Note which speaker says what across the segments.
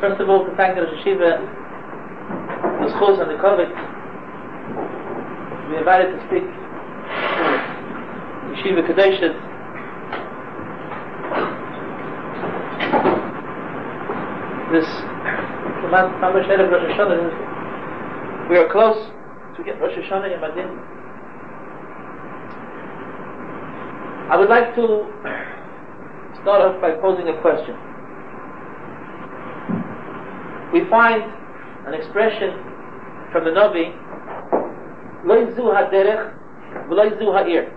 Speaker 1: First of all, to thank Rosh Yeshiva, the schools and the Kovic. We invited to speak Yeshiva Kadeshis. This Mamash Erev Rosh Hashanah, we are close to get Rosh Hashanah in Madin. I would like to start off by posing a question. We find an expression from the zu haderech, v'lo zu ha'ir.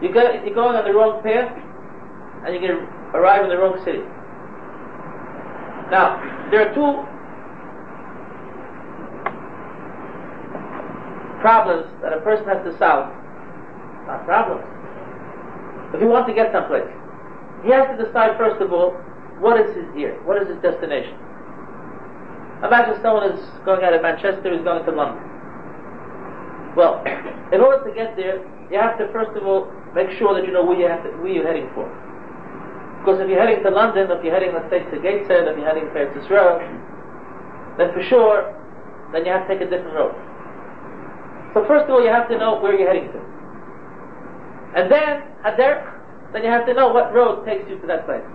Speaker 1: You go, you're going on the wrong path, and you're going to arrive in the wrong city. Now, there are two problems that a person has to solve. Not problems. If he wants to get someplace, he has to decide first of all what is his ear, what is his destination. Imagine someone is going out of Manchester, is going to London. Well, in order to get there, you have to first of all make sure that you know where, you have to, where you're heading for. Because if you're heading to London, if you're heading, let's say, to Gateshead, if you're heading to Israel, then for sure, then you have to take a different road. So first of all, you have to know where you're heading to. And then, Hader, then you have to know what road takes you to that place.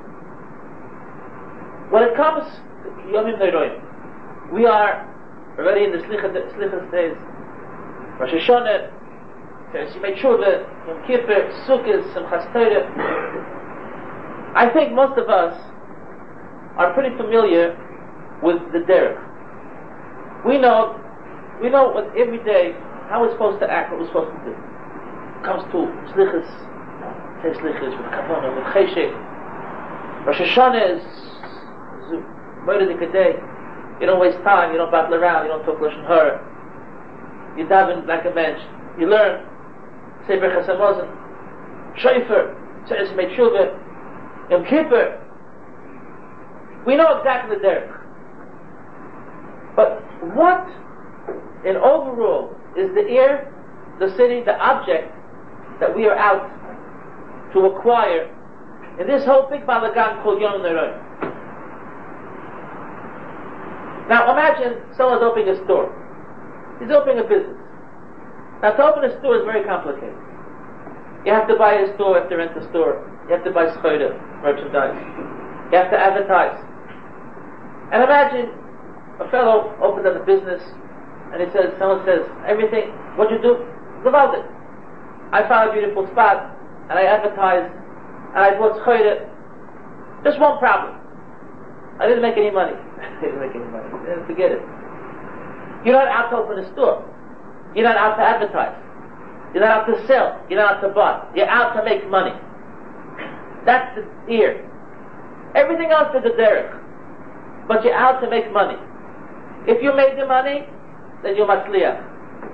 Speaker 1: When it comes Yomim Neiroim, we are already in the Slichas days. Rosh Hashanah, Yimei Tshuva, Yom Kippur, Sukkot, Simchas Torah. I think most of us are pretty familiar with the derech. We know, we know what every day how we're supposed to act, what we're supposed to do. It comes to slichas, say slichas with kavanah, with cheshek. Rosh Hashanah is, is the murder day. You don't waste time, you don't battle around, you don't talk Lashon Hara. You daven like a bench. You learn. Say Berchas Hamazon. Shofar. Say Yimei Tshuva. Yom Kippur. We know exactly the derech. But what, in overall, is the ear, the city, the object that we are out to acquire in this whole big balagan called Yom Neroy? Now imagine someone's opening a store. He's opening a business. Now to open a store is very complicated. You have to buy a store, you have to rent a store, you have to buy schoda, merchandise. You have to advertise. And imagine a fellow opens up a business and he says, someone says, everything, what you do? About it. I found a beautiful spot and I advertised and I bought schoda. Just one problem. I didn't make any money. I didn't make any money. Forget it. You're not out to open a store. You're not out to advertise. You're not out to sell. You're not out to buy. You're out to make money. That's the ear. Everything else is a derech. But you're out to make money. If you made the money, then you're matzliach.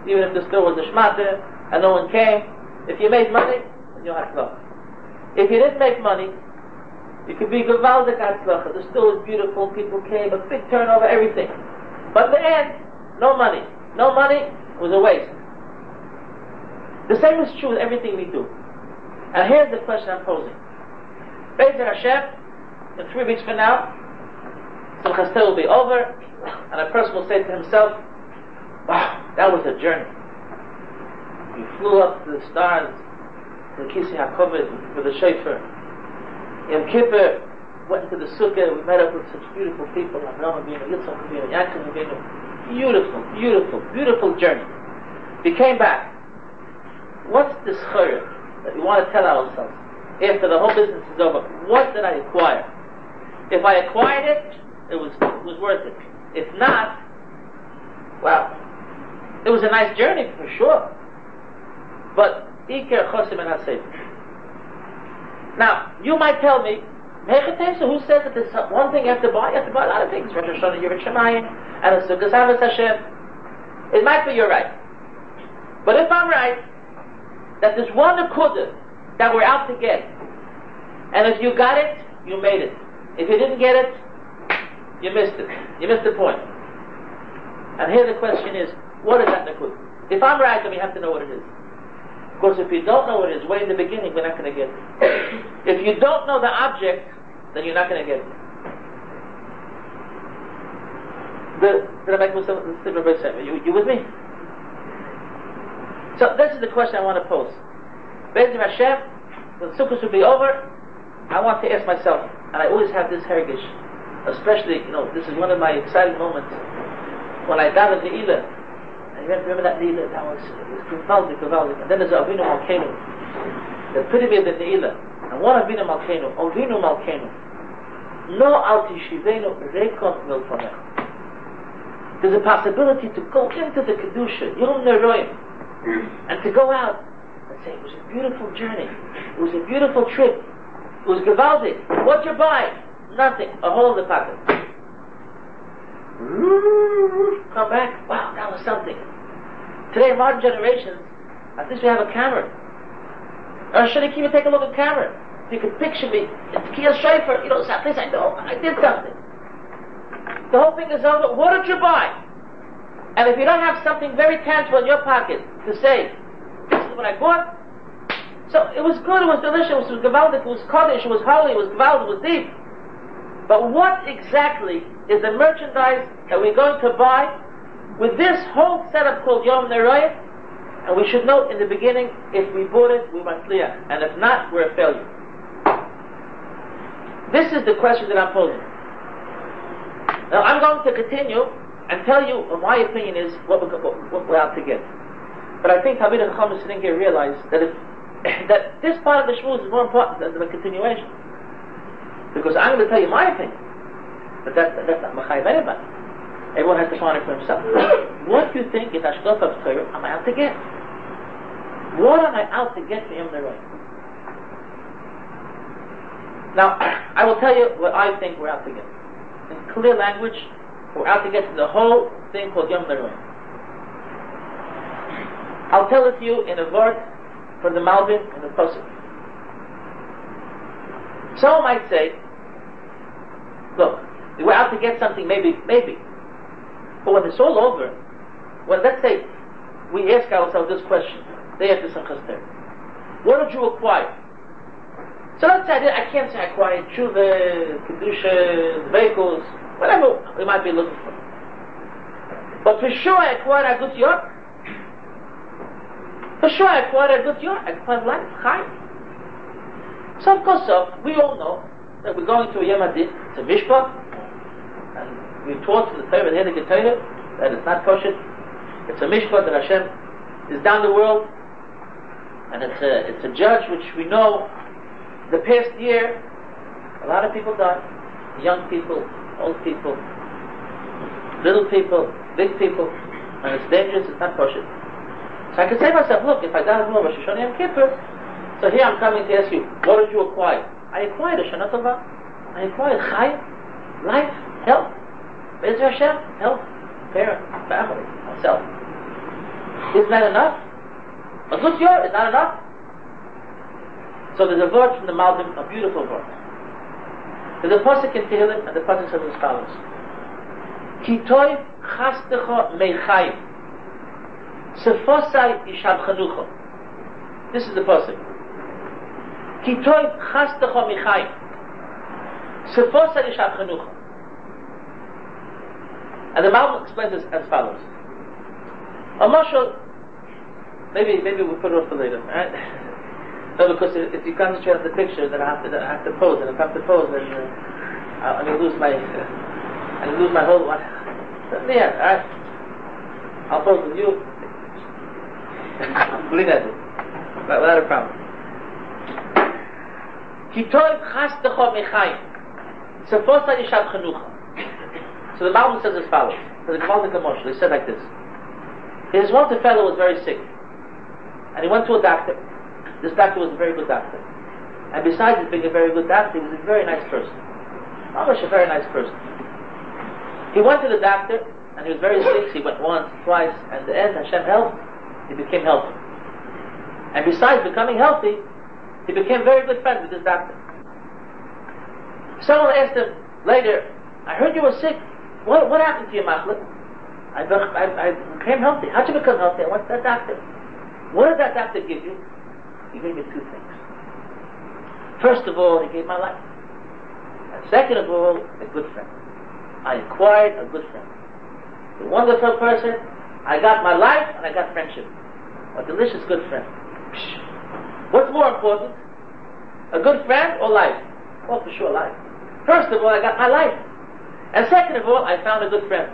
Speaker 1: Even if the store was a shmata and no one came, if you made money, then you're hatzlach. If you didn't make money, you could be gewaldig hatzlacha. The store was beautiful, people came, a big turnover, everything. But in the end, no money. No money was a waste. The same is true with everything we do. And here's the question I'm posing. Bezer Hashem, in three weeks from now, Simchas will be over, and a person will say to himself, wow, that was a journey. We flew up to the stars, to the Kisi HaKovid, with the Shofar, Yom Kippur, went into the sukkah, we met up with such beautiful people, Avraham Avinu, Yitzchak Avinu, Yaakov Avinu. Beautiful, beautiful, beautiful journey. We came back. What's this chayr that we want to tell ourselves after the whole business is over? What did I acquire? If I acquired it, it was it was worth it. If not, well, it was a nice journey for sure. But Iker Chosim and Hasefer. Now, you might tell me, so who says that there's one thing you have to buy? You have to buy a lot of things. Rosh Hashanah, Shemayim, and a Sukkot Hashem. It might be you're right. But if I'm right, that there's one akudah that we're out to get, and if you got it, you made it. If you didn't get it, you missed it. You missed the point. And here the question is, what is that nakud? If I'm right, then we have to know what it is. Because if you don't know what it is, way in the beginning, we're not going to get it. if you don't know the object, then you're not going to get it. The, did I make myself you, you with me? So this is the question I want to pose. Bezim Hashem, when Sukkot will be over, I want to ask myself, and I always have this hergish, especially, you know, this is one of my exciting moments, when I davened the Ilah, remember that Ilah, that was, it was Gewaldig, Gewaldig, and then there's Avinu Malkeinu, the epitome of the Ne'ilah, and what Avinu Malkeinu, Avinu Malkeinu, no al tishivenu rekon milfonech. There's a possibility to go into the Kedusha, Yom Neroim, and to go out and say, it was a beautiful journey, it was a beautiful trip, it was Gavaldik. What'd you buy? Nothing. A hole in the pocket. Come back. Wow, that was something. Today, modern generations, at least we have a camera. Or should I even take a look at the camera? You could picture me, it's Kia Schaefer, you know, someplace I know, I did something. The whole thing is over. What did you buy? And if you don't have something very tangible in your pocket to say, this is what I bought, so it was good, it was delicious, it was gewaldic, it was Kaddish, it was holy, it was gewaldic, it was deep. But what exactly is the merchandise that we're going to buy with this whole setup called Yom Neroyah? And we should note in the beginning, if we bought it, we must clear. And if not, we're a failure. This is the question that I'm posing. Now I'm going to continue and tell you what my opinion is what we're, what we're out to get. But I think Habib and Chacham sitting realize that if that this part of the shmuz is more important than the continuation. Because I'm going to tell you my opinion, but that's, that's not machayiv anybody. Everyone has to find it for himself. what do you think is Ashkof of Torah am I out to get? What am I out to get for Yom Neroy? Now, I will tell you what I think we're out to get. In clear language, we're out to get the whole thing called Yom Neroy. I'll tell it to you in a word from the Malbim and the Pasuk. Some might say, look, we're out to get something, maybe, maybe. But when it's all over, when let's say we ask ourselves this question, day after Simchas what did you acquire? So let's say I, I can't say I acquired tshuva, kedusha, vehicles, whatever we might be looking for. But for sure I acquired a good yacht. For sure, I acquired a good year, I acquired life, chai. So of course, so, we all know that we're going to a Yom a Mishpah, and we taught to the Torah, the Hidden Torah, that it's not kosher. It's a Mishpah that Hashem is down the world, and it's a, it's a judge which we know the past year, a lot of people died. Young people, old people, little people, big people, and it's dangerous, it's not kosher. So I can say to myself, look, if I die in Rosh Hashanah Yom Kippur, so here I'm coming to ask you, what did you acquire? I acquired a Shana Tova. I acquired Chai, life, health. Be'ez Hashem, health, parent, family, myself. Isn't that enough? A good year is not enough. So there's a verse from the Malbim, a beautiful verse. There's a pasuk in Tehillim, and the pasuk says as follows: Kitoy chastecha meichayim. Sefosai Ishab Chanucha. This is the pasuk. Kitoy chastecha michai. Sefosai Ishab Chanucha. And the Malbim explains this as follows. A mashal, maybe maybe we'll put it off for later. Right? No, because if you concentrate on the picture, then I have to I have to pose, and if I have to pose, then uh, I'm gonna lose my uh, I'm gonna lose my whole one. Yeah, the. All right? I'll pose with you. Believe that, without a problem. Kitoy chas techo mechayim. Sefosay yishav chenucha. So the Bible says as follows. So the Gemara Kamosh, they said like this. His one fellow was very sick. And he went to a doctor. This doctor was a very good doctor. And besides being a very good doctor, he was a very nice person. Almost a very nice person. He went to the doctor, and he was very sick. He went once, twice, and the end, Hashem helped he became healthy. And besides becoming healthy, he became very good friends with his doctor. Someone asked him later, I heard you were sick. What, what happened to you, Machlet? I, I, I became healthy. How'd you become healthy? I went to that doctor. What did that doctor give you? He gave me two things. First of all, he gave my life. And second of all, a good friend. I acquired a good friend. a wonderful person. I got my life and I got friendship. A delicious good friend. What's more important? A good friend or life? Well, for sure, life. First of all, I got my life. And second of all, I found a good friend.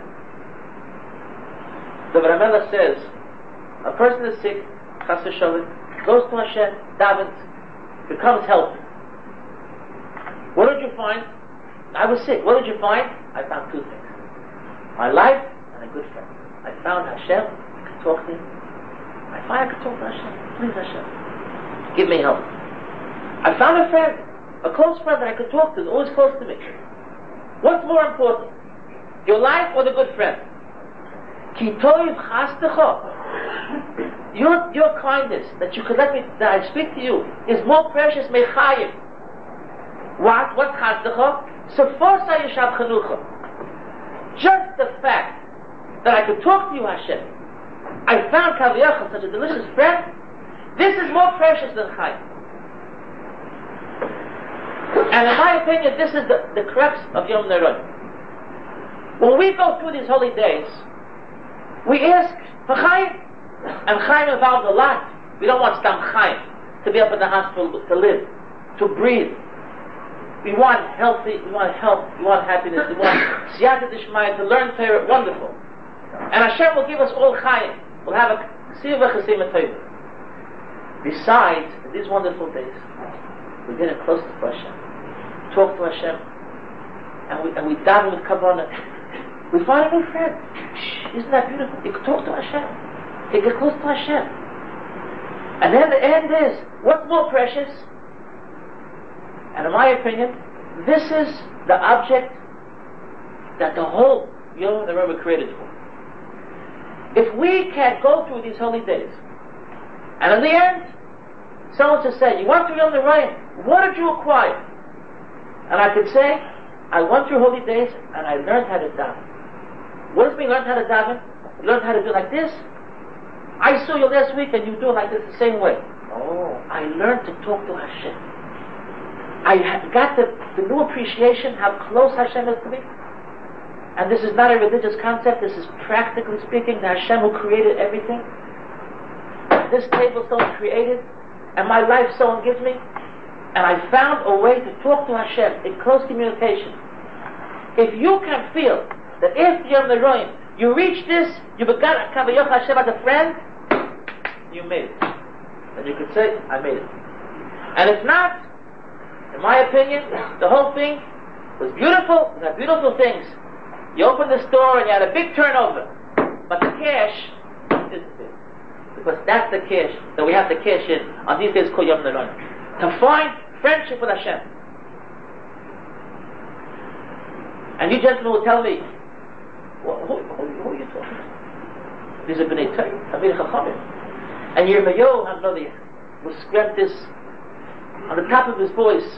Speaker 1: The Ramela says, a person is sick, chas goes to Hashem, davens, becomes healthy. What did you find? I was sick. What did you find? I found two things. My life and a good friend. I found Hashem, I could talk to him. I find I could talk to Hashem. Please Hashem. Give me help. I found a friend, a close friend that I could talk to, always close to me. What's more important? Your life or the good friend? Your, your kindness, that you could let me, that I speak to you, is more precious, mechayim. What? What chasdecha? Sefosa yishab. Just the fact that I could talk to you, Hashem, I found Kaviyachal, such a delicious friend, this is more precious than chayim. And in my opinion, this is the, the crux of Yom Nerod. When we go through these holy days, we ask for chayim. And Chaim involves a lot. We don't want Stam Chaim to be up in the hospital to live, to breathe. We want healthy, we want health, we want happiness, we want Siyata Dishmaya to learn Torah, wonderful. And Hashem will give us all Chaim. We'll have a Siva Chasim Besides, in these wonderful days, we're getting close to Hashem. Talk to Hashem. And we, and we with Kavanah. We find a new friend. Isn't that beautiful? You can talk to Hashem to get close to Hashem. And then the end is, what's more precious? And in my opinion, this is the object that the whole Yom the Rebbe created for. If we can go through these holy days, and in the end, someone just say, you went through Yom Rain, what did you acquire? And I could say, I went through holy days and I learned how to daven. What does mean learn how to daven? You learn how to do like this, I saw you last week and you do it like this the same way. Oh, I learned to talk to Hashem. I got the, the new appreciation how close Hashem is to me. And this is not a religious concept, this is practically speaking the Hashem who created everything. This table someone created, and my life someone gives me. And I found a way to talk to Hashem in close communication. If you can feel that if you're in the Royim, you reach this, you began Kavayach Hashem as a friend, you made it. And you could say, I made it. And if not, in my opinion, the whole thing was beautiful, it had beautiful things. You opened the store and you had a big turnover. But the cash there. Because that's the cash that we have to cash in on these days called Yom Neron. To find friendship with Hashem. And you gentlemen will tell me, who, who, who, are you talking to? These are B'nai Torah, Tamir Chachamim. And Yirmayo Hanodi was scrapped this on the top of his voice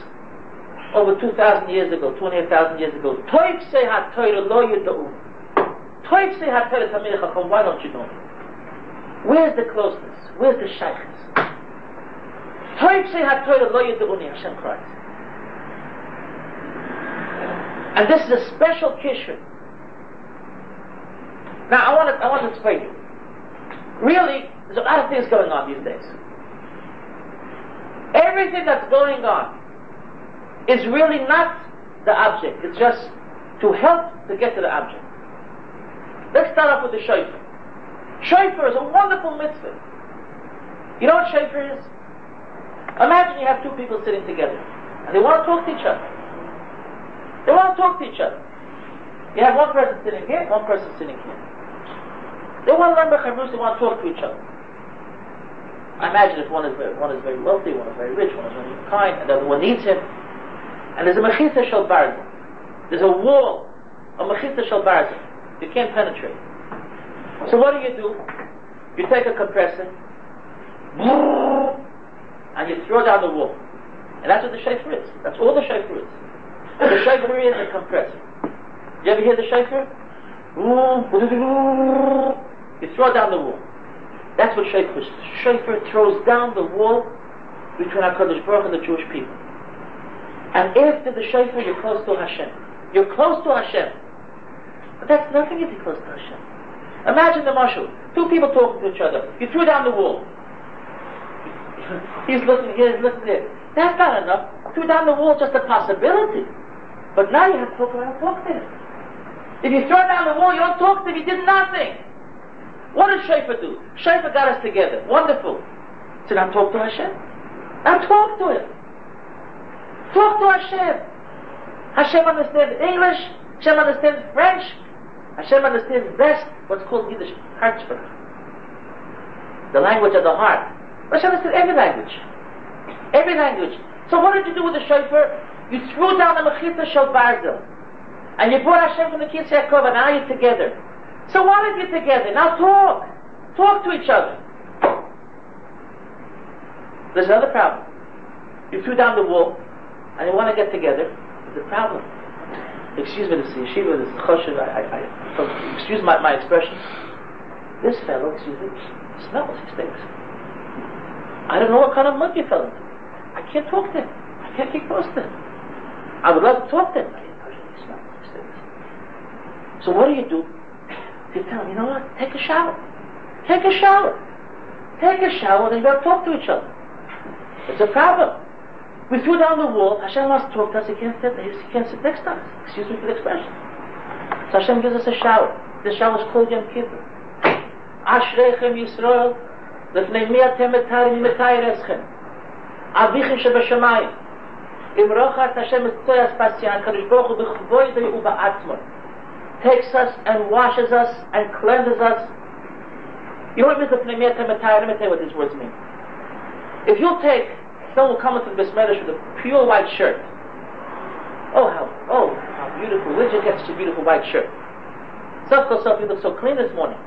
Speaker 1: over 2,000 years ago, 28,000 years ago. Toiv se ha Torah lo yida'u. Toiv se ha Torah Tamir Chacham, why don't you know? Where's the closeness? Where's the shaykhs? Toiv se ha Torah lo yida'uni, Hashem cries. And this is a special kishur now, I want to, I want to explain you. Really, there's a lot of things going on these days. Everything that's going on is really not the object. It's just to help to get to the object. Let's start off with the shofar. Shofar is a wonderful mitzvah. You know what shofar is? Imagine you have two people sitting together and they want to talk to each other. They want to talk to each other. You have one person sitting here, one person sitting here. They want to learn Bechavus, they want to talk to each other. I imagine if one is very, one is very wealthy, one is very rich, one is very kind, and the other one needs him. And there's a mechitza shel barza. There's a wall, a mechitza shel barza. You can't penetrate. So what do you do? You take a compressor, and you throw down the wall. And that's what the shofar is. That's all the shofar is. The shofar is a compressor. You ever hear the shofar? You throw down the wall. That's what shofar is. Shofar throws down the wall between HaKadosh Baruch and the Jewish people. And after the shofar, you're close to Hashem. You're close to Hashem. But that's nothing if you're close to Hashem. Imagine the marshal. Two people talking to each other. You threw down the wall. He's looking here, he's looking there. That's not enough. Threw down the wall just a possibility. But now you have to talk around talk to him. If you throw down the wall, you don't talk to him, you did nothing. What did Shaifa do? Shaifa got us together. Wonderful. So now talk to Hashem. Now talk to him. Talk to Hashem. Hashem understands English. Hashem understands French. Hashem understands best what's called Yiddish, Hartsburg. The language of the heart. Hashem understands every language. Every language. So what did you do with the shofar? You threw down the Mechitza Shel. And you brought Hashem from the Kitzur Yaakov, and now you're together. So what if you're together? Now talk. Talk to each other. There's another problem. You threw down the wall, and you want to get together. There's a problem. Excuse me, this yeshiva, this choshev, I, I, I, excuse my, my expression. This fellow, excuse me, smells, he stinks. I don't know what kind of you fell into. I can't talk to him. I can't keep close to him. I would love to talk to him. So what do you do? You tell him, you know what? Take a shower. Take a shower. Take a shower, then you got to talk to each other. It's a problem. We threw down the wall. Hashem wants to talk to us. He can't sit. He can't sit next to us. Excuse me for the expression. So Hashem gives us a shower. The shower is called Yom Kippur. Ashreichem Yisrael, לפני מי אתם מתארים מתאר אסכם? אביכם שבשמיים. אם רוחת השם מצוי אספסיה, הקדוש ברוך הוא בכבודו ובעצמו. Takes us and washes us and cleanses us. You know what it means, לפני מי אתם מתארים? Let me tell you what these words mean. If you take someone will come into the Bismedish with a pure white shirt. Oh, how, oh, how beautiful. Where'd you get such a beautiful white shirt? Self yourself, you look so clean this morning.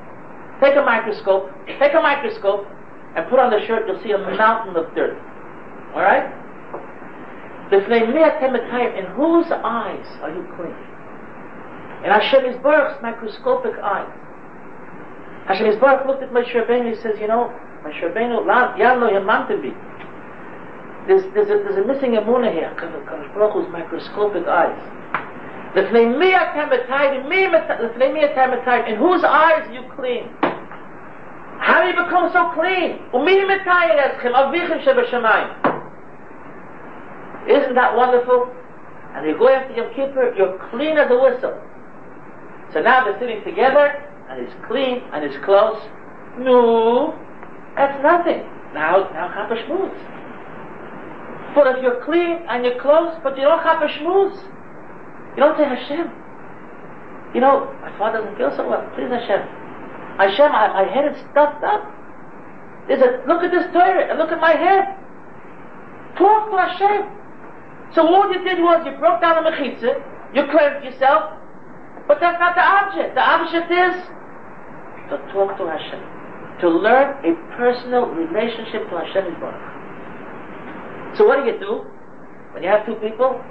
Speaker 1: Take a microscope, take a microscope, and put on the shirt, you'll see a mountain of dirt. Alright? In whose eyes are you clean? In Hashem Yisbarach's microscopic eyes. Hashem Yisbarach looked at Moshe Rabbeinu, he says, you know, Moshe Rabbeinu, bi there's, there's, a, there's a missing emuna here. Kadosh Baruch Hu's microscopic eyes. In whose eyes are you clean? How do you become so clean? Isn't that wonderful? And you go after Yom Kippur, you're clean as a whistle. So now they're sitting together, and he's clean, and he's close. No, that's nothing. Now, now Chapash moves. But if you're clean and you're close, but you don't have a shmooze, you don't say Hashem. You know, my father doesn't feel so well. Please Hashem. Hashem, I, my head is stuffed up. There's a, look at this Torah and look at my head. Talk to Hashem. So all you did was you broke down the mechitza, you cleansed yourself, but that's not the object. The object is to talk to Hashem. To learn a personal relationship to Hashem Baruch. So what do you do? When you have two people,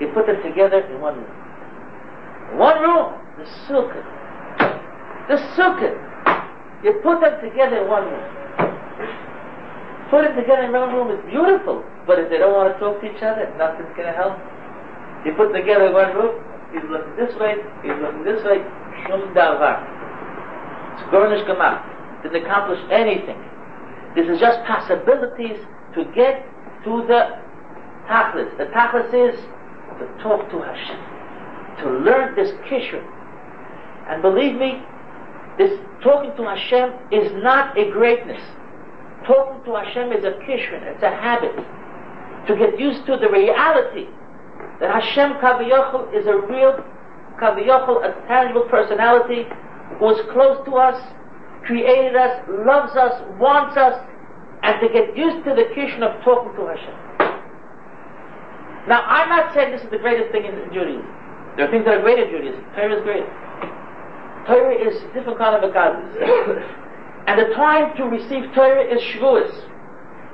Speaker 1: you put them together in one room. One room, the sukkah. The sukkah. You put them together in one room. Put them together in one room is beautiful, but if they don't want to talk to each other, nothing's going to help. You put together one room, he's looking this way, he's looking this way, shum davar. It's gornish gemach. Didn't accomplish anything. This is just possibilities to get to the tachlis. The tachlis is to talk to Hashem, to learn this kishur. And believe me, this talking to Hashem is not a greatness. Talking to Hashem is a kishur, it's a habit. To get used to the reality that Hashem Kaviyachal is a real Kaviyachal, a tangible personality who is close to us, created us, loves us, wants us, and to get used to the kishn of talking to Hashem. Now, I'm not saying this is the greatest thing in Judaism. There are things that are greater in Judaism. Torah is great. Torah is a different kind of a godliness. and the time to receive Torah is Shavuos.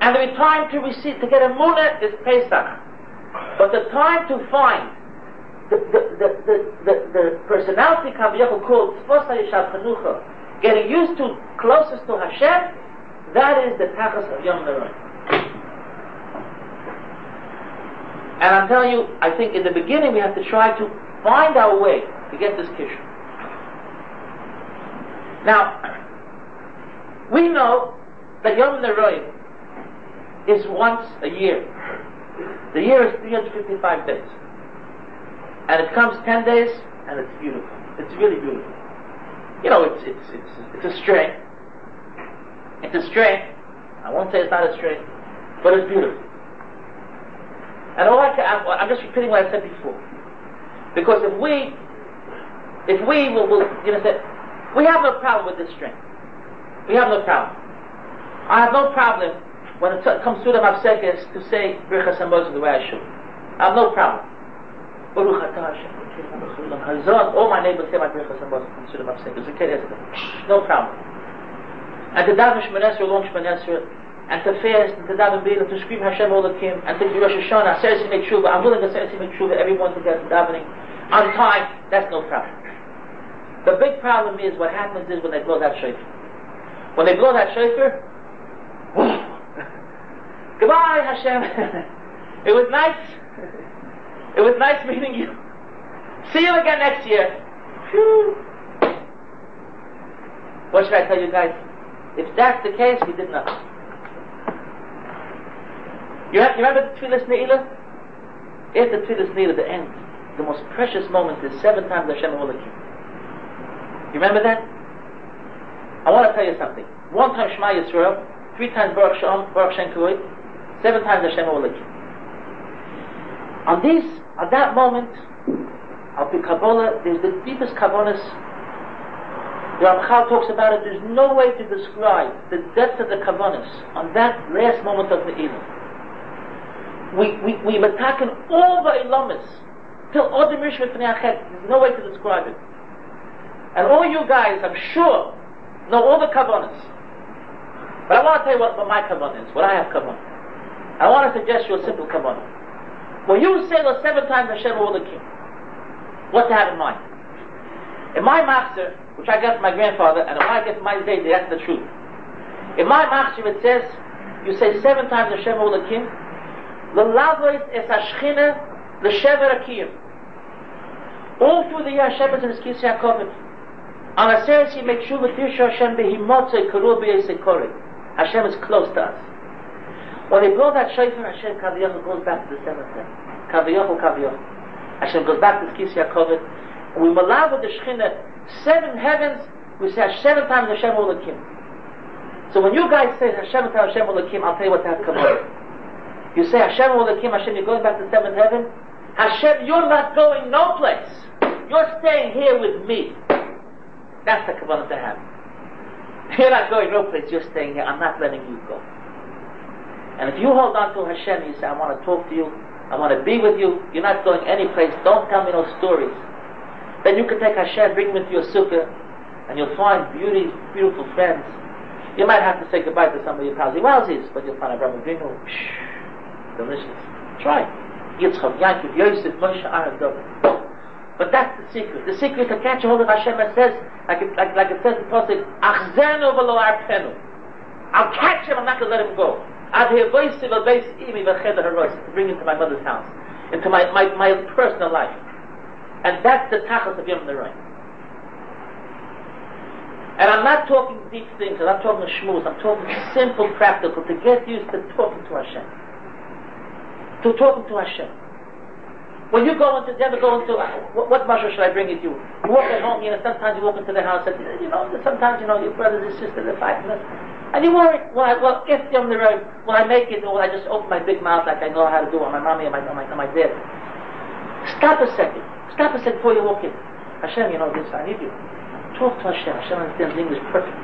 Speaker 1: And the time to receive, to get a munah is Pesach. But the time to find the, the, the, the, the, the personality Kaviyachal called Tzvosa Yishav Chanucha, getting used to closest to Hashem, that is the tachas of Yom Neroin. And I'm telling you, I think in the beginning we have to try to find our way to get this kishur. Now, we know that Yom Neroim is once a year. The year is 355 days. And it comes 10 days, and it's beautiful. It's really beautiful. You know, it's, it's, it's, it's a strength. It's a strength. I won't say it's not a strength, but it's beautiful. And all I can, I'm just repeating what I said before. Because if we, if we will, will you know, we have no problem with this strength. We have no problem. I have no problem when it comes to the Mafsekes to say Birchas Hamazon the way I should. I have no problem. Baruch atah Hashem, all my neighbors say my Birchas Hamazon comes to the Mafsekes. No problem. And to daven Shmonesra, long Shmonesra, and to fast, and to daven Beilah, to scream Hashem Olakim, and to do Rosh Hashanah, Sersi make Shuvah. I'm willing to Sersi make Shuvah, everyone to get davening on time. That's no problem. The big problem is what happens is when they blow that shofar. When they blow that shofar, goodbye Hashem. it was nice. It was nice meeting you. See you again next year. What should I tell you guys? If that's the case, we did nothing. You, have, you remember the Tfilis Ne'ilah? After Tfilis Ne'ilah, the end, the most precious moment is seven times Hashem Olakim. You remember that? I want to tell you something. One time Shema Yisrael, three times Baruch Shem, Baruch Shem Kevod, seven times Hashem Olakim. On this, at that moment, Al Kabbalah, there's the deepest Kabbalahs. The Ramchal talks about it. There's no way to describe the depth of the Kabbalahs on that last moment of the Elam. We we we attacking all the Ilamas till all the Rishvat There's no way to describe it. And all you guys, I'm sure, know all the kavanas. But I want to tell you what, what my kavanah is, what I have kavanah. I want to suggest you a simple kavanah. When you say the seven times Hashem will the king, what to have in mind? In my master, which I got from my grandfather, and when I get from my day, that's the truth. In my master, it says, you say seven times Hashem will the king, lavos es ashchina, the shever akiyim. All through the year, Hashem is in his kisya on a serious, you make sure with Yisha Hashem behimotze karu b'yesekori. Hashem is close to us. When they blow that shofar, Hashem Kaviyachal goes back to the seventh heaven. Kaviyachal, oh, Kaviyachal. Hashem goes back to the Kis Yaakov. We allow with the Shechina seven heavens. We say seven times Hashem Olakim. So when you guys say Hashem times Hashem Olakim, I'll tell you what that comes. You say Hashem Olakim, Hashem, you're going back to the seventh heaven. Hashem, you're not going no place. You're staying here with me. That's the kavanah to have. You're not going no place, you're staying here. I'm not letting you go. And if you hold on to Hashem, you say, I want to talk to you, I want to be with you, you're not going any place, don't tell me no stories. Then you can take Hashem, bring him into your sukkah, and you'll find beauty, beautiful friends. You might have to say goodbye to some of your pals, Wowsies, but you'll find Abraham Avinu, delicious. Try. Yitzchak, Yankov, Yosef, Moshe, Aaron, David. But that's the secret. The secret to catch hold of Hashem it says, like it, like, like it says in Pasuk, Achzenu v'lo arpenu. I'll catch him, I'm not going to let him go. Ad hevoisi v'beis imi v'cheder harois, to bring him to my mother's house, into my, my, my personal life. And that's the tachas of Yom Neroim. And I'm not talking deep things, I'm not talking shmooze, I'm talking simple, practical, to get used to talking to Hashem. To talking to Hashem. When you go into, you ever go into, what, what should I bring with you? You walk at home, you know, sometimes you walk into the house and, you know, sometimes, you know, your brothers and sisters are fighting. And you worry, well, I, well, if I'm the road, will I make it, or will I just open my big mouth like I know how to do on my mommy and my, my, my dad? Stop a second. Stop a second before you walk in. Hashem, you know this, I need you. Talk to Hashem. Hashem understands English perfect.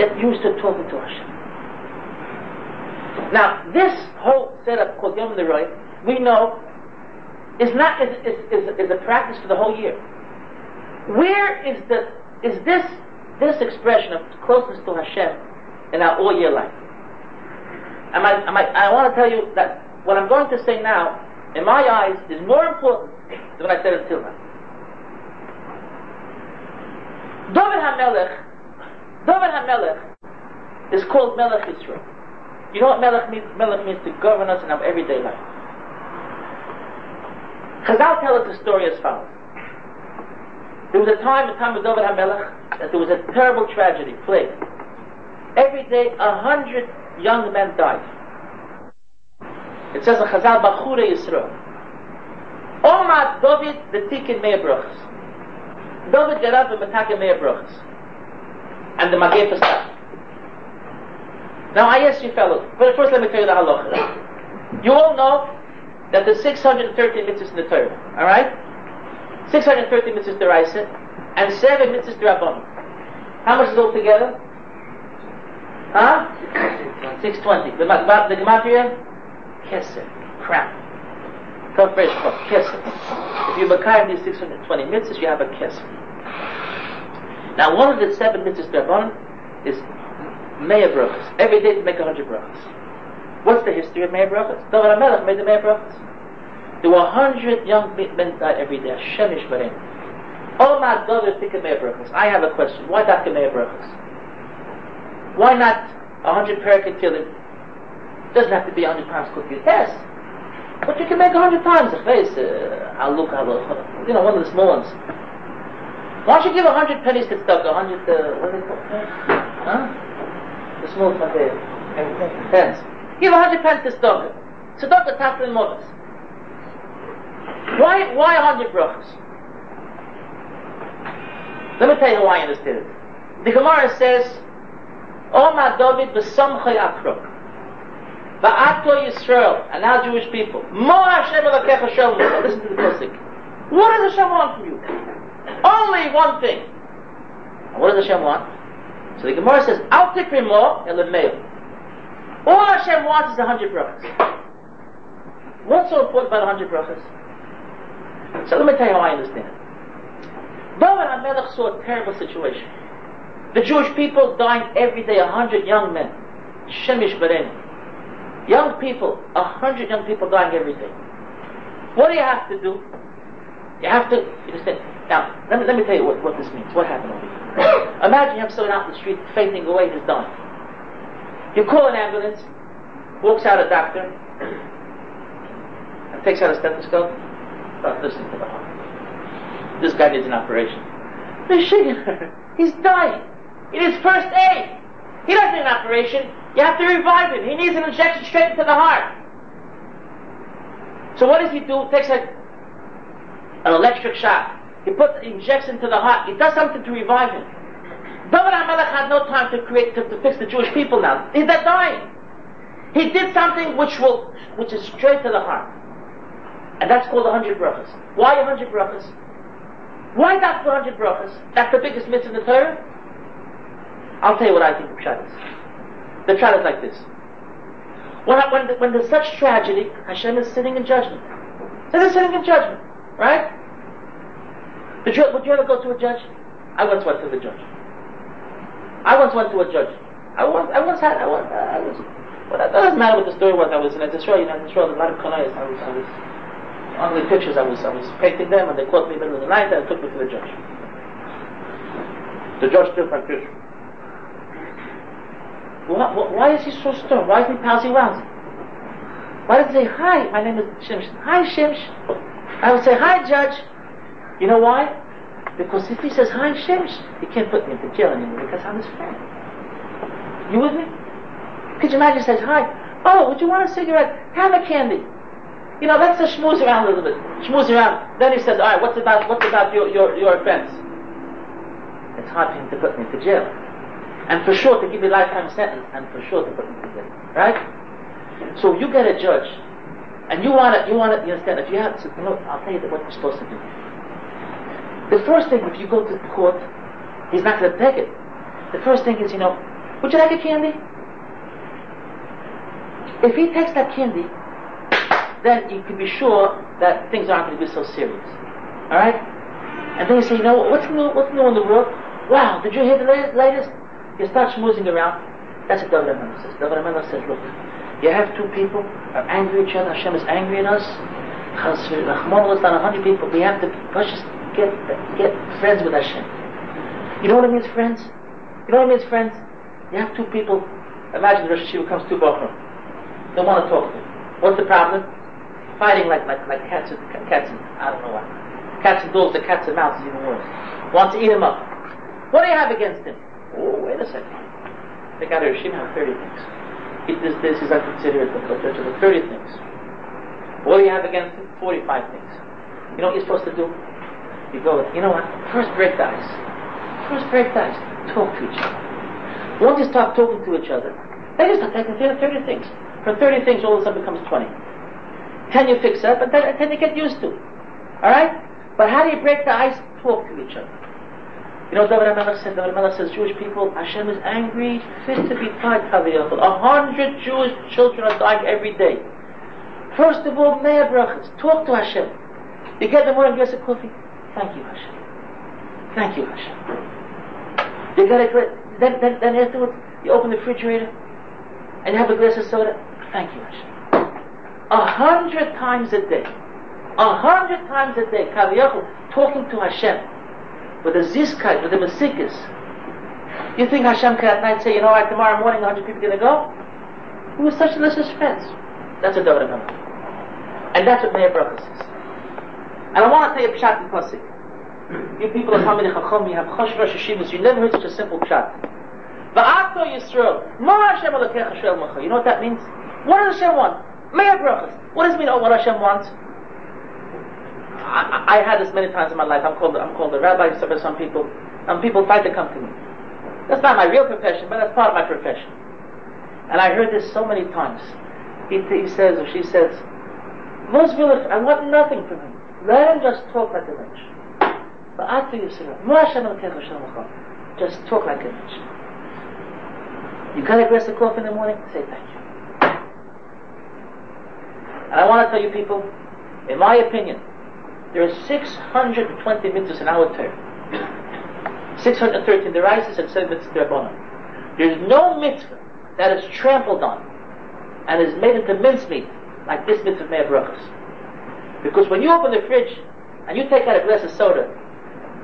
Speaker 1: Get used to talking to Hashem. Now, this whole setup called Yom Leroy, we know is not is, is, is, is a practice for the whole year. Where is the is this this expression of closeness to Hashem in our all year life? I, I, I want to tell you that what I'm going to say now, in my eyes, is more important than what I said until now. David HaMelech, David HaMelech is called Melech Israel. You know what Melech means? Melech means to govern us in our everyday life. Chazal tell us the story as follows. There was a time, the time of David HaMelech, that there was a terrible tragedy, plague. Every day, a hundred young men died. It says in Chazal, Bachure Yisrael. Omad David the Tikkun Meir. David got up and Mataka Meir. And the Magef stopped. Now I ask you fellows, but first let me tell you the halacha. You all know that there's 630 mitzvahs in the Torah, alright? 613 mitzvahs deraisa, and 7 mitzvahs derabbanon. How much is all together? Huh? 620. The, the gematria? Keser. Crap. Come first, Keser. If you Makayim these 620 mitzvahs, you have a Keser. Now one of the seven mitzvahs derabbanon is Meir brachas. Every day to make a hundred brachas. What's the history of Meir brachas? David HaMelech made the Meir brachas. There were a hundred young men died every day. Hashem Yishmarim. Oh my God, think of Meir brachas. I have a question. Why the Meir brachas? Why not a hundred parakeet killing? Doesn't have to be a hundred times cookies. Yes. But you can make a hundred times a face. Uh, I'll look, I'll look. You know, one of the small ones. Why don't you give a hundred pennies to stock, a hundred, uh, what are they called? Huh? the small material, pence. Give a hundred pence Tzedakah. Tzedakah Taflin Mothers. Why, why hundred brachas? Let me tell you why I understand it. The Gemara says, Omar David v'samchay akrok. Va'ato Yisrael, and now Jewish people. Mo Hashem elakecha shalom. Listen to the Pasuk. What does Hashem want from you? Only one thing. And what does Hashem want? So the Gemara says, Al tikrim lo elimeo. All Hashem wants is a hundred brachas. What's so important about a hundred brachas? So let me tell you how I understand. David HaMelech saw a terrible situation. The Jewish people dying every day, a hundred young men. Shemish Bereni. Young people, a hundred young people dying every day. What do you have to do? You have to, you understand? Now, let me, let me tell you what, what this means. What happened over here. Imagine him sitting out in the street fainting away, he's done. You call an ambulance, walks out a doctor, and takes out a stethoscope, starts listening to the heart. This guy needs an operation. They're. He's dying. It is first aid. He doesn't need an operation. You have to revive him. He needs an injection straight into the heart. So what does he do? Takes a, an electric shock. He puts, he injects into the heart. He does something to revive him. David HaMelech had no time to create, to, to fix the Jewish people now. They're dying. He did something which will, which is straight to the heart. And that's called a hundred brachas. Why a hundred brachas? Why not the hundred brachas? That's the biggest mitzvah in the Torah? I'll tell you what I think of Pshat. The Pshat is like this. When, when, when there's such tragedy, Hashem is sitting in judgment. Hashem is sitting in judgment, right? Did you, would you ever go to a judge? I once went to the judge. I once went to a judge. I once, I once had, I once, uh, I was, well, that doesn't matter what the story was. I was in Israel, you know, in Israel, there's a lot of kanayas. I was, I was, on the pictures, I was, I was painting them, and they caught me in the middle of the night, and took me to the judge. The judge stood like this. Why, why is he so stern? Why is he palsy? Why does he say, hi, my name is Shimsh. Hi, Shimsh. I would say, hi, judge. You know why? Because if he says, Hi, Shemesh, he can't put me into jail anymore because I'm his friend. You with me? Could you imagine he says, Hi, oh, would you want a cigarette? Have a candy. You know, that's a schmooze around a little bit. Schmooze around. Then he says, all right, what's about, what's about your, your, your offense? It's hard for him to put me into jail. And for sure to give me a lifetime sentence, and for sure to put me into jail. Right? So you get a judge, and you want to, you want to, you understand, if you have, to, know, I'll tell you what you're supposed to do. The first thing, if you go to court, he's not going to take it. The first thing is, you know, would you like a candy? If he takes that candy, then you can be sure that things aren't going to be so serious. All right? And then you say, you know, what's new? What's new in the world? Wow, did you hear the latest? You start schmoozing around. That's what David HaMelech says. David HaMelech says, look, you have two people are angry at each other. Hashem is angry at us. Rahman was done a hundred people. We have to push get get friends with Hashem. You know what it means, friends? You know what it means, friends? You have two people. Imagine the Rosh Hashiva comes to Bochum. Don't want to talk to him. What's the problem? Fighting like like like cats and cats and I don't know what. Cats and dogs, the cats and mouse is even worse. Want to eat him up. What do you have against him? Oh, wait a second. The guy Rishim have 30 things. If this, this is unconsidered the judge of the 30 things. What do you have against him? 45 things. You know what you're supposed to do? You go, you know what? First break the ice. First break the ice. Talk to each other. Once you start talking to each other, then you start taking care of 30 things. From 30 things, all of a sudden becomes 20. 10 you fix up, and then 10 you get used to. Alright? But how do you break the ice? Talk to each other. You know, David HaMelech said, David HaMelech says, Jewish people, Hashem is angry, fit to be tied. A hundred Jewish children are dying every day. First of all, Meir Brachas, talk to Hashem. You get the morning glass of coffee, thank you Hashem. Thank you Hashem. You got a then, then, then afterwards, you open the refrigerator, and have a glass of soda, thank you Hashem. A hundred times a day, a hundred times a day, Kaviyachol, talking to Hashem with a ziskeit, with a masikis. You think Hashem can at night say, you know what, tomorrow morning a 100 people are going to go? Who was such a suspense? That's a David And that's what Meir Baruch says. And I want to tell you a pshat in Pasik. You people are to Chacham, you have Chosh Rosh Hashivas, you never heard such a simple pshat. Va'ato Yisrael, Ma Hashem Elokecha Shel Macha. You know what that means? What does Hashem want? Meir Baruch What does it mean, oh, what Hashem wants? I, I, had this many times in my life. I'm called I'm called a rabbi by some people, and people fight to come to me. That's not my real profession, but that's part of my profession. And I heard this so many times. He, he says or she says, "Most village, I want nothing from him. Let him just talk like a mensch." But after you say, that, just talk like a mensch. You got a glass of coffee in the morning, say thank you. And I want to tell you people, in my opinion, there are 620 mitzvahs in our Torah. 613 derises and 7 mitzvahs derabbanan. There is no mitzvah that is trampled on and is made into mincemeat like this mitzvah of Meir Brachas. Because when you open the fridge and you take out a glass of soda,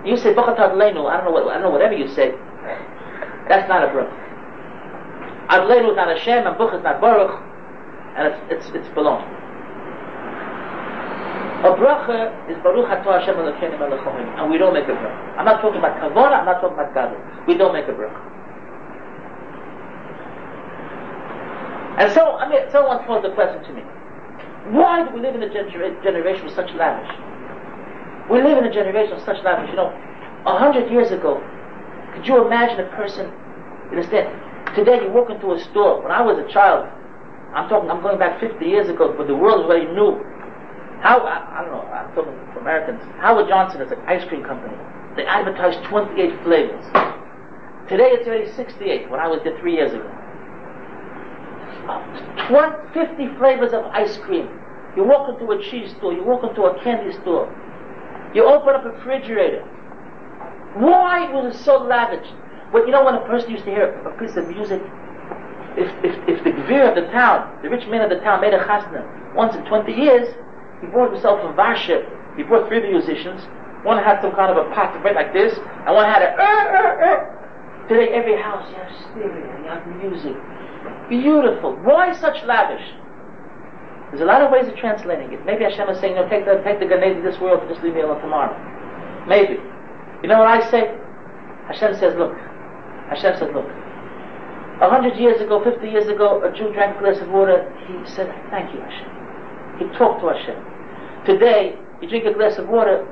Speaker 1: you say Bachatav Leinu, I don't know what, I don't know whatever you say, that's not a bracha. Ad is not Hashem, and Buch is not Baruch, and it's, it's, it's. A bracha is Baruch Atah Hashem Elokeinu Melech and we don't make a bracha. I'm not talking about kavana, I'm not talking about gadol. We don't make a bracha. And so, I mean, someone posed a question to me. Why do we live in a genera- generation with such lavish? We live in a generation of such lavish. You know, a hundred years ago, could you imagine a person, you understand, today you walk into a store, when I was a child, I'm talking, I'm going back 50 years ago, but the world was very new. How, I, I don't know, I'm talking for Americans. Howard Johnson is an ice cream company. They advertise 28 flavors. Today it's already 68, when I was there three years ago. 20, 50 flavors of ice cream. You walk into a cheese store, you walk into a candy store, you open up a refrigerator. Why was it so lavish? Well, you know when a person used to hear a piece of music, if, if, if the gvir of the town, the rich man of the town made a chasna once in 20 years, he brought himself a Varshiv. He brought three musicians. One had some kind of a pot of bread like this, and one had a. Uh, uh, uh. Today, every house have stereo, you have music. Beautiful. Why such lavish? There's a lot of ways of translating it. Maybe Hashem is saying, no, take the take the Ganade of this world and just leave me alone tomorrow. Maybe. You know what I say? Hashem says, look. Hashem says, look. A hundred years ago, fifty years ago, a Jew drank a glass of water. He said, thank you, Hashem. He talked to Hashem. Today, you drink a glass of water,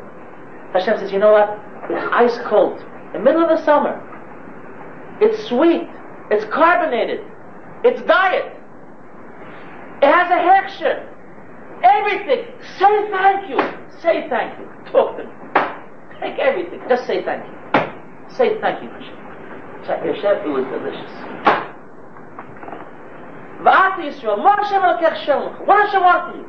Speaker 1: Hashem says, you know what? It's ice cold. In the middle of the summer. It's sweet. It's carbonated. It's diet. It has a hechsher. Everything. Say thank you. Say thank you. Talk to me. Take everything. Just say thank you. Say thank you, Hashem. Hashem, it was delicious. Va'at Yisrael, Ma Hashem alakech shelach. What Hashem want you?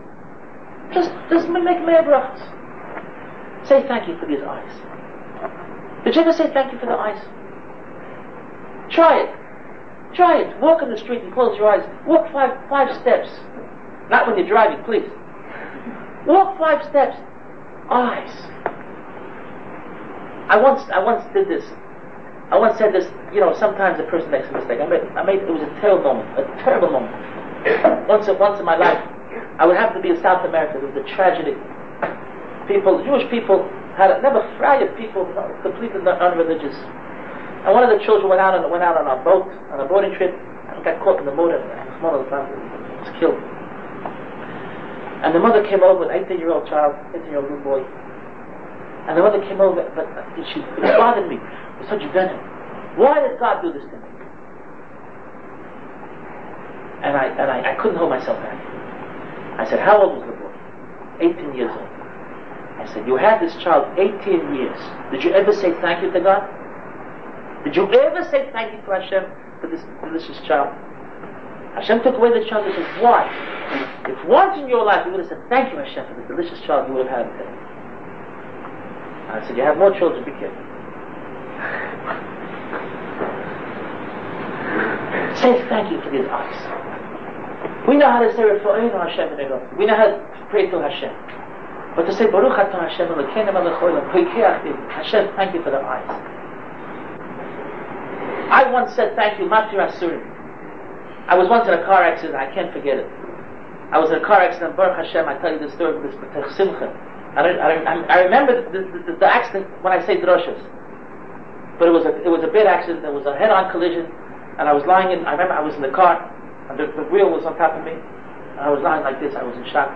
Speaker 1: Just, just make Meir brachas. Say thank you for these eyes. Did you ever say thank you for the eyes? Try it. Try it. Walk in the street and close your eyes. Walk five, five steps. Not when you're driving, please. Walk five steps. Eyes. I once, I once did this. I once said this, you know, sometimes a person makes a mistake. I made, I made, it was a terrible moment, a terrible moment. once, once in my life, I would happen to be in South America. There was a tragedy. People, Jewish people had a, never fried people, completely unreligious. And one of the children went out on went out on a boat on a boating trip and got caught in the motor and one of the was killed. And the mother came over, an 18 year old child, 18 year old little boy. And the mother came over, but she it bothered me with such venom. Why did God do this to me? And I and I, I couldn't hold myself back. I said, How old was the boy? 18 years old. I said, You had this child 18 years. Did you ever say thank you to God? Did you ever say thank you to Hashem for this delicious child? Hashem took away the child and says, Why? If once in your life you would have said, Thank you, Hashem, for this delicious child, you would have had him. I said, You have more children, be careful. say thank you for these eyes. We know how to say Refu'inu Hashem We know how to pray to Hashem. But to say Baruch Atah Hashem care about him. Hashem, thank you for the eyes. I once said thank you, Matir Asurim. I was once in a car accident, I can't forget it. I was in a car accident, Baruch Hashem, I tell you the story of this Simcha. I, I, I remember the, the, the, accident when I say droshes. But it was a, it was a bad accident, there was a head-on collision, and I was lying in, I remember I was in the car, and the, the wheel was on top of me, and I was lying like this, I was in shock.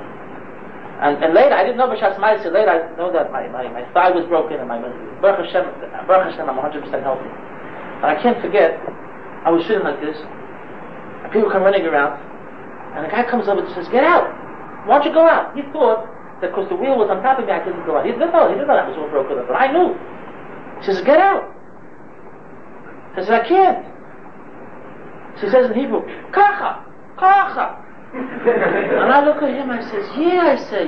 Speaker 1: And, and later, I didn't know Bashas Ma'aseh, later I know that my, my, my thigh was broken, and my, Baruch Hashem, Baruch Hashem, I'm 100% healthy. And I can't forget, I was sitting like this, and people come running around, and a guy comes over and says, get out! Why don't you go out? He thought that because the wheel was on top of me, I couldn't go out. He didn't know, he didn't know that was all broken up, but I knew. He says, get out! I said, I can't. She says in Hebrew, kacha, kacha. and I look at him, I says, yeah, I say,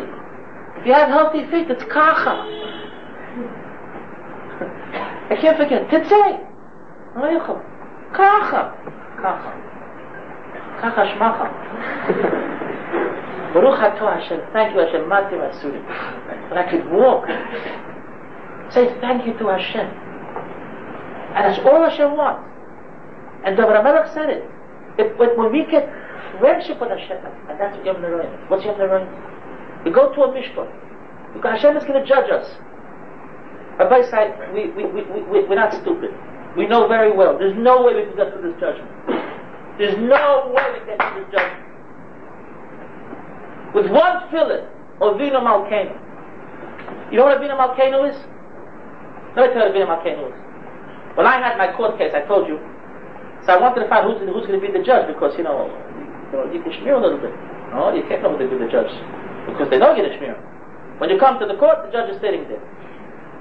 Speaker 1: if you have healthy feet, it's kacha. I can't forget, titzay. לא יכול. ככה, ככה. ככה שמחה. Baruch Atah Hashem, thank you Hashem, Mati Rasuri. But I could walk. Say thank you to Hashem. And that's all Hashem wants. And David HaMelech said it. If, when we get friendship with Hashem, and that's what Yom Neroim is. What's Yom Neroim? We go to a mishpah. Because Hashem is going to judge us. Rabbi said, we, we, we, we, we're not stupid. We know very well. There's no way we can get through this judgment. There's no way we can get through this judgment. With one fillet of Vino Malkeno. You know what a Vino Malkeno is? Let me tell you what a Vino Malkeno is. When I had my court case, I told you, so I wanted to find who's, who's going to be the judge because, you know, you, know, you can smear a little bit. No, you can't know who to be the judge because they you're going to smear. When you come to the court, the judge is sitting there.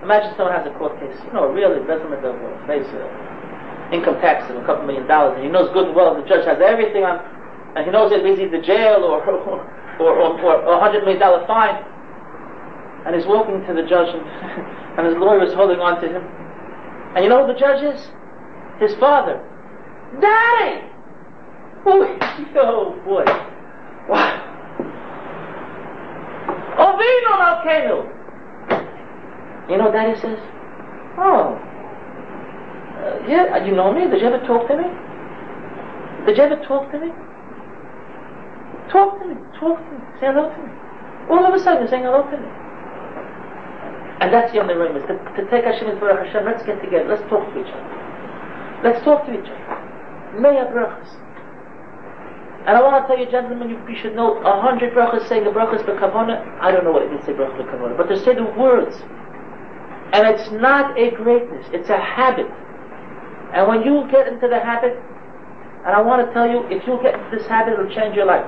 Speaker 1: Imagine someone has a court case, you know, a real embezzlement of uh, face, uh, income tax of a couple million dollars, and he knows good and well the judge has everything on, and he knows it means either jail or, or, or, or, a hundred million dollar fine, and he's walking to the judge, and, and his lawyer is holding on to him. And you know who the judge is? His father. Daddy! Oh, boy. Wow. Ovino Malkenu! You know Daddy says? Oh, uh, yeah, you know me? Did you ever talk to me? Did you ever talk to me? Talk to me, talk to me, say hello to me. All of a sudden you're saying hello to me. And that's Yom Neroim, to, to take Hashem and Baruch Hashem, let's get together, let's talk to each other. Let's talk to each other. May brachas. And I want to tell you, gentlemen, you, you should know a hundred brachas saying the brachas for kavana. I don't know what it means to say brachas for kavana, but to say the words and it's not a greatness, it's a habit. And when you get into the habit, and I want to tell you, if you get into this habit, it'll change your life.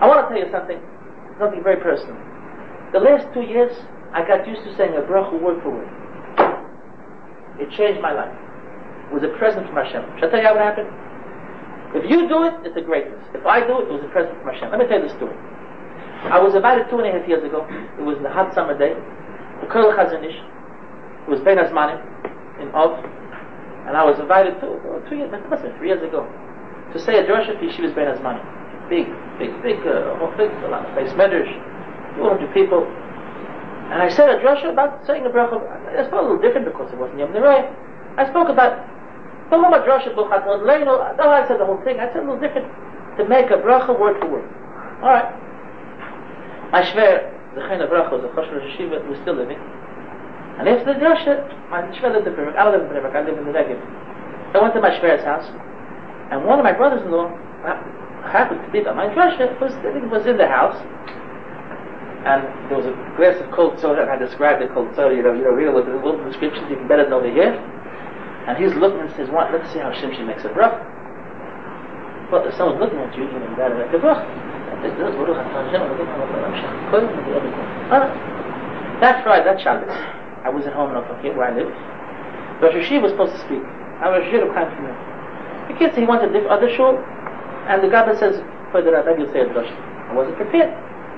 Speaker 1: I want to tell you something, something very personal. The last two years, I got used to saying a bracha word for word. It changed my life. It was a present from Hashem. Shall I tell you how it happened? If you do it, it's a greatness. If I do it, it was a present from Hashem. Let me tell you the story. I was invited two and a half years ago. It was the hot summer day the Kol Chazon Ish, who was Ben Azmanim in Ov, and I was invited to, two years, must have three years ago, to say a for Yeshiva's Ben Azmanim. Big, big, big, uh, big, a lot of place, Medrash, 200 people. And I said a drasha about saying a bracha. I spoke a little different because it wasn't Yom Neroy. I spoke about the whole drasha buchat leino. No, I said the whole thing. I said a little different to make a bracha word for word. All right. I swear the Chayin of a Choshen Rosh Yeshiva, was still living. And after the drasha, my shver lived in Bnei I live in Bnei I live in the Negev. I went to my shver's house, and one of my brothers-in-law happened to be at my drasha. Was was in the house, and there was a glass of cold soda, and I described the cold soda. You know, you know, read a little, little descriptions even better than over here. And he's looking and says, "What? Let's see how Shimshi makes a bracha." But if someone's looking at you, you know, better make a bracha. That's right, that's Shabbos. I was at home in Ophir, where I live. Rosh Hashiva was supposed to speak. I was Hashiva came from there. The kid said he went to the other shul, and the Gabba says, for the Rabbi, you say a drush. I wasn't prepared.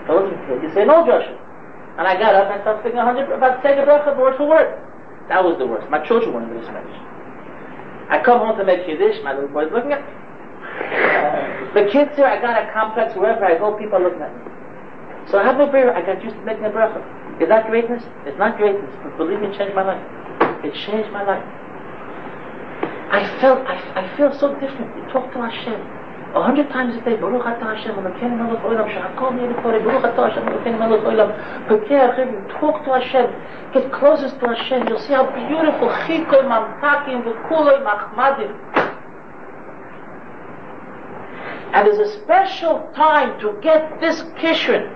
Speaker 1: I wasn't prepared. You say no drush. And I got up and started speaking a hundred about say the bracha word for word. That was the worst. My children weren't in this marriage. I come home to make Yiddish, my little boy's looking at me. The kids here, I got a complex wherever I go, people are looking at me. So I have no prayer, I got used to making a bracha. Is that greatness? It's not greatness, but believe me, it changed my life. It changed my life. I felt, I, I feel so different. You talk to Hashem. A hundred times a day, Baruch Atah Hashem, Elokeinu melech olam, shehakol niyeh b'torei, Baruch Atah Hashem, Elokeinu melech olam, Pekei Achim, talk to Hashem, get closest to Hashem, you'll see how beautiful, chikoy mamtakim, v'kuloi machmadim, and there's a special time to get this kishrin,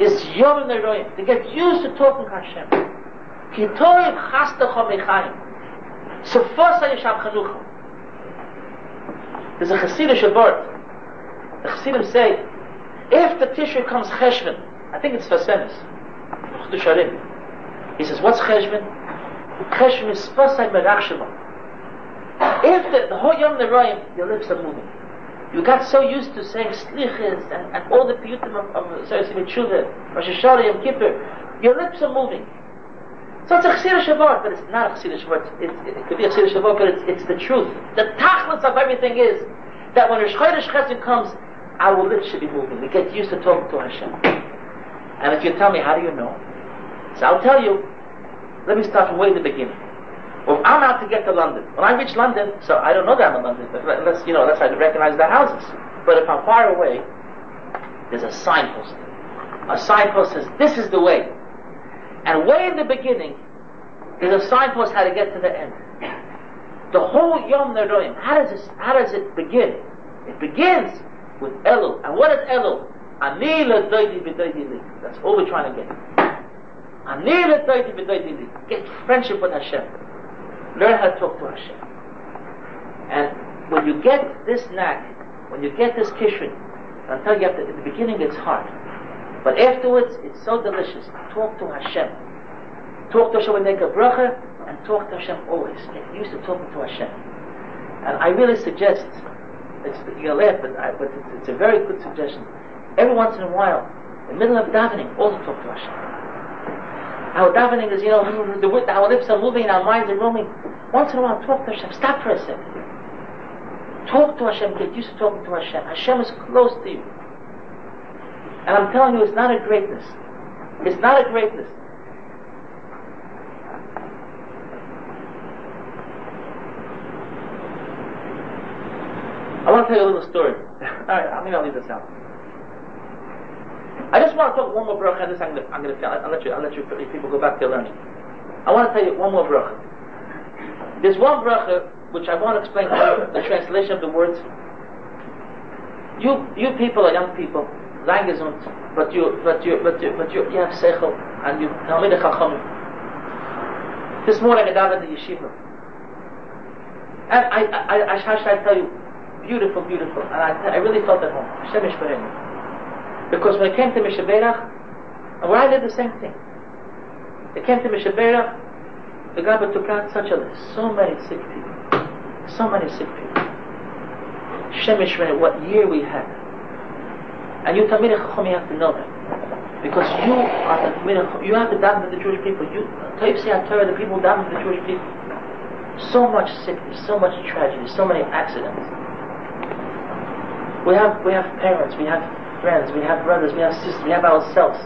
Speaker 1: is Yom Neroim, to get used to talking to Hashem. Ki toiv chastecho mechayim. Sefosa yisham chanucha. There's a Hasidic word. The Hasidim say, if the tissue comes cheshvan, I think it's Fasemis, he says, what's cheshvan? Cheshvan is spasai merachshava. If the, the whole Yom Neroim, your lips are moving. You got so used to saying slichas and, and all the piyutim of, of uh, Sarasimi Tshuva, Rosh Hashanah, Yom Kippur. Your lips are moving. So it's a chsira shavar, but it's not a chsira shavar. It's, it, it could be a chsira shavar, but it's, it's the truth. The tachlis of everything is that when Rosh Chodesh comes, our lips should be moving. We get used to talking to Hashem. And if you tell me, how do you know? So I'll tell you, let me start from way the beginning. Well, I'm out to get to London. When I reach London, so I don't know that I'm in London, unless, you know, unless I recognize the houses. But if I'm far away, there's a signpost. A signpost says, this is the way. And way in the beginning, there's a signpost how to get to the end. The whole Yom Neroim, how does, this, how does it begin? It begins with Elul. And what is Elul? Ani That's all we're trying to get. Get friendship with Hashem. Learn how to talk to Hashem. And when you get this knack, when you get this kishrin, I'll tell you, at the, beginning it's hard. But afterwards, it's so delicious. Talk to Hashem. Talk to Hashem when make a bracha, and talk to Hashem always. Get used to talking to Hashem. And I really suggest, it's, you'll laugh, but, I, but it's, it's, a very good suggestion. Every once in a while, in the middle of davening, also talk to Hashem. Our davening is, you know, the, our lips are moving, our minds are roaming. Once in a while, talk to Hashem. Stop for a second. Talk to Hashem. Get used to talking to Hashem. Hashem is close to you. And I'm telling you, it's not a greatness. It's not a greatness. I want to tell you a little story. All right, maybe I'll leave this out. I just want to talk one more bracha, and this I'm going to, I'll let you, I'll let you people go back to learning. I want to tell you one more bracha. There's one bracha uh, which I want to explain the translation of the words. You, you people are young people, Zangesund, but you, but you, but you, but you, you have seichel, and you Talmid Chachamim. This morning I got the yeshiva, and I, I, I, I, I tell you? Beautiful, beautiful, and I, I really felt at home. Hashem because when it came to Mishaberach, and where I did the same thing. It came to Mishaberach, the Gabba took out such a list, so many sick people. So many sick people. Shemesh what year we had. And you Talmid Chacham, you have to know that. Because you are the Tamir you have to daven with the Jewish people. You, Tayyip Torah, the people daven with the Jewish people. So much sickness, so much tragedy, so many accidents. We have, we have parents, we have friends, we have brothers, we have sisters, we have ourselves.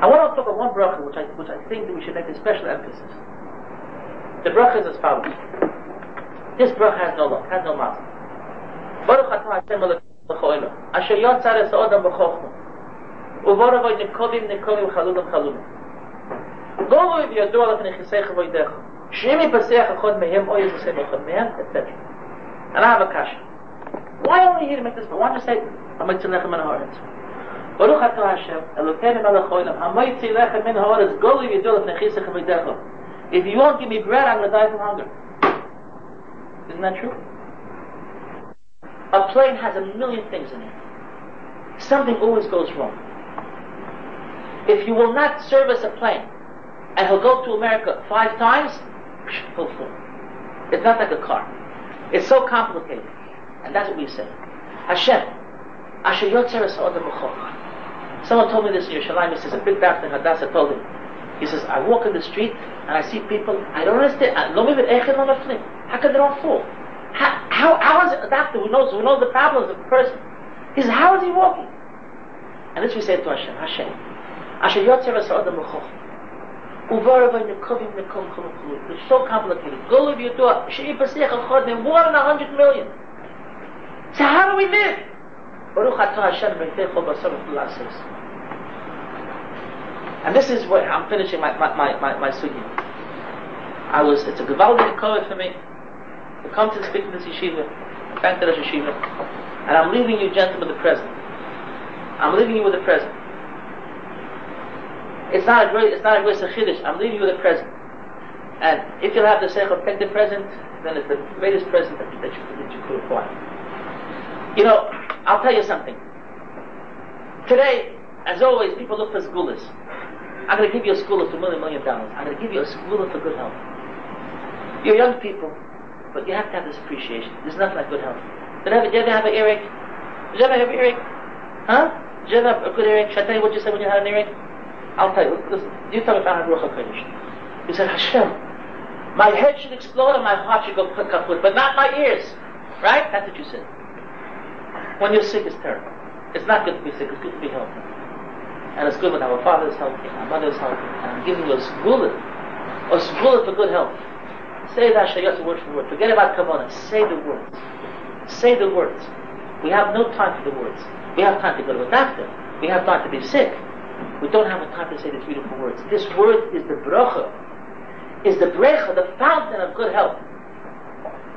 Speaker 1: I want to talk about one bracha which I, which I think that we should make a special emphasis. The bracha is as follows. This bracha has no luck, has no master. Baruch atah Hashem lechoilo, asher yotzar es odam b'chochma, uvoravoi nekovim nekovim chalulim chalulim. Golu v'yador lefnei chisecha v'yidecha. Shimi pasech achod mehem, oy is the achod mehem, etc. And I have a kasha. Why only here to make this? Why don't you say, Hamaytzi lechem min haaretz? Baruch ato Hashem, Elokeinu melech Hamaytzi lechem min haaretz, Golu v'yador lefnei v'yidecha. If you won't give me bread, I'm going to die from hunger. Isn't that true? A plane has a million things in it. Something always goes wrong. If you will not service a plane, and he'll go to America five times, he'll fall. It's not like a car. It's so complicated. And that's what we say. Hashem, Asher Yotzer Someone told me this in Yerushalayim. He says, a big doctor in Hadassah told him, he says, I walk in the street and I see people, I don't understand. I love eikhil on the flame. How can they all fall? How, how, how is it a doctor who knows, who knows the problems of the person? He says, how is he walking? And this we say to Hashem, Hashem, Asher Yotzer Sa'odam B'choch. Uvaravay Nekovim Nekom Chulukulu. It's so complicated. Go of your door. She'i Pasech Achodim. More than a hundred million. So how do we live? Baruch Atah Hashem B'Lasos. And this is where I'm finishing my, my, my, my, my. I was, it's a gewaldige kovet for me to come to speak in this yeshiva, thank the yeshiva, and I'm leaving you gentlemen with the present. I'm leaving you with the present. It's not a great, it's not a great chiddush. I'm leaving you with a present. And if you'll have the seichel take the present, then it's the greatest present that, that, you, that you could acquire. You know, I'll tell you something. Today, as always, people look for schoolers. I'm going to give you a school for a million, million dollars. I'm going to give you a school for good health. You're young people, but you have to have this appreciation. There's nothing like good health. Did, ever, did you ever have an earache? Did you ever have an earache? Huh? Did you ever have a good earache? Should I tell you what you said when you had an earache? I'll tell you. Listen, you tell me if I had Ruach HaKodesh. You said, Hashem, my head should explode and my heart should go kaput, but not my ears. Right? That's what you said. When you're sick, it's terrible. It's not good to be sick, it's good to be healthy. And it's good when our father is healthy, our mother is healthy, and I'm giving you a sgula, a sgula for good health. Say that shayat word for word. Forget about kavanah. Say the words. Say the words. We have no time for the words. We have time to go to a doctor. We have time to be sick. We don't have the time to say the beautiful words. This word is the bracha, is the brecha, the fountain of good health.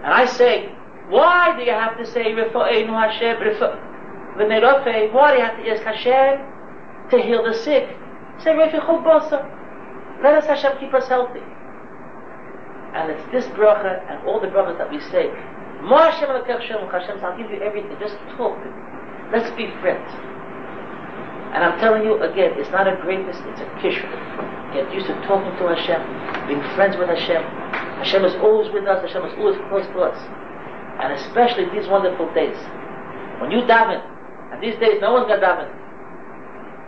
Speaker 1: And I say, why do you have to say Rifa'einu Hashem, Rifa'einu Why do you have to ask Hashem? to heal the sick. Say, Refichul Basa. Let us Hashem keep us healthy. And it's this bracha and all the brachas that we say. Hashem Hashem, I'll give you everything. Just talk. Let's be friends. And I'm telling you again, it's not a greatness, it's a kishur. Get used to talking to Hashem, being friends with Hashem. Hashem is always with us, Hashem is always close to us. And especially these wonderful days. When you daven, and these days no one's got daven,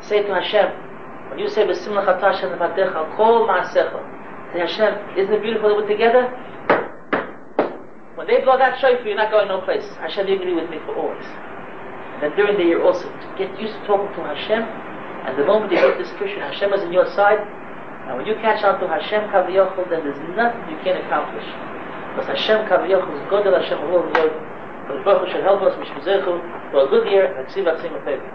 Speaker 1: say to Hashem, when you say B'simla Chatashem Nevadecha, Kol Ma'asecha, say Hashem, isn't it beautiful that we're together? When they blow that shofar, you're not going no place. Hashem, you agree with me for always. And then during the year also, to get used to talking to Hashem, and the moment you get this kishrin, Hashem is on your side, and when you catch on to Hashem Kaviyachol, then there's nothing you can't accomplish. was Hashem Kaviyoch, was God of Hashem, Allah, Allah, Allah, for the Father should help us, we should a good year, and see what's in the paper.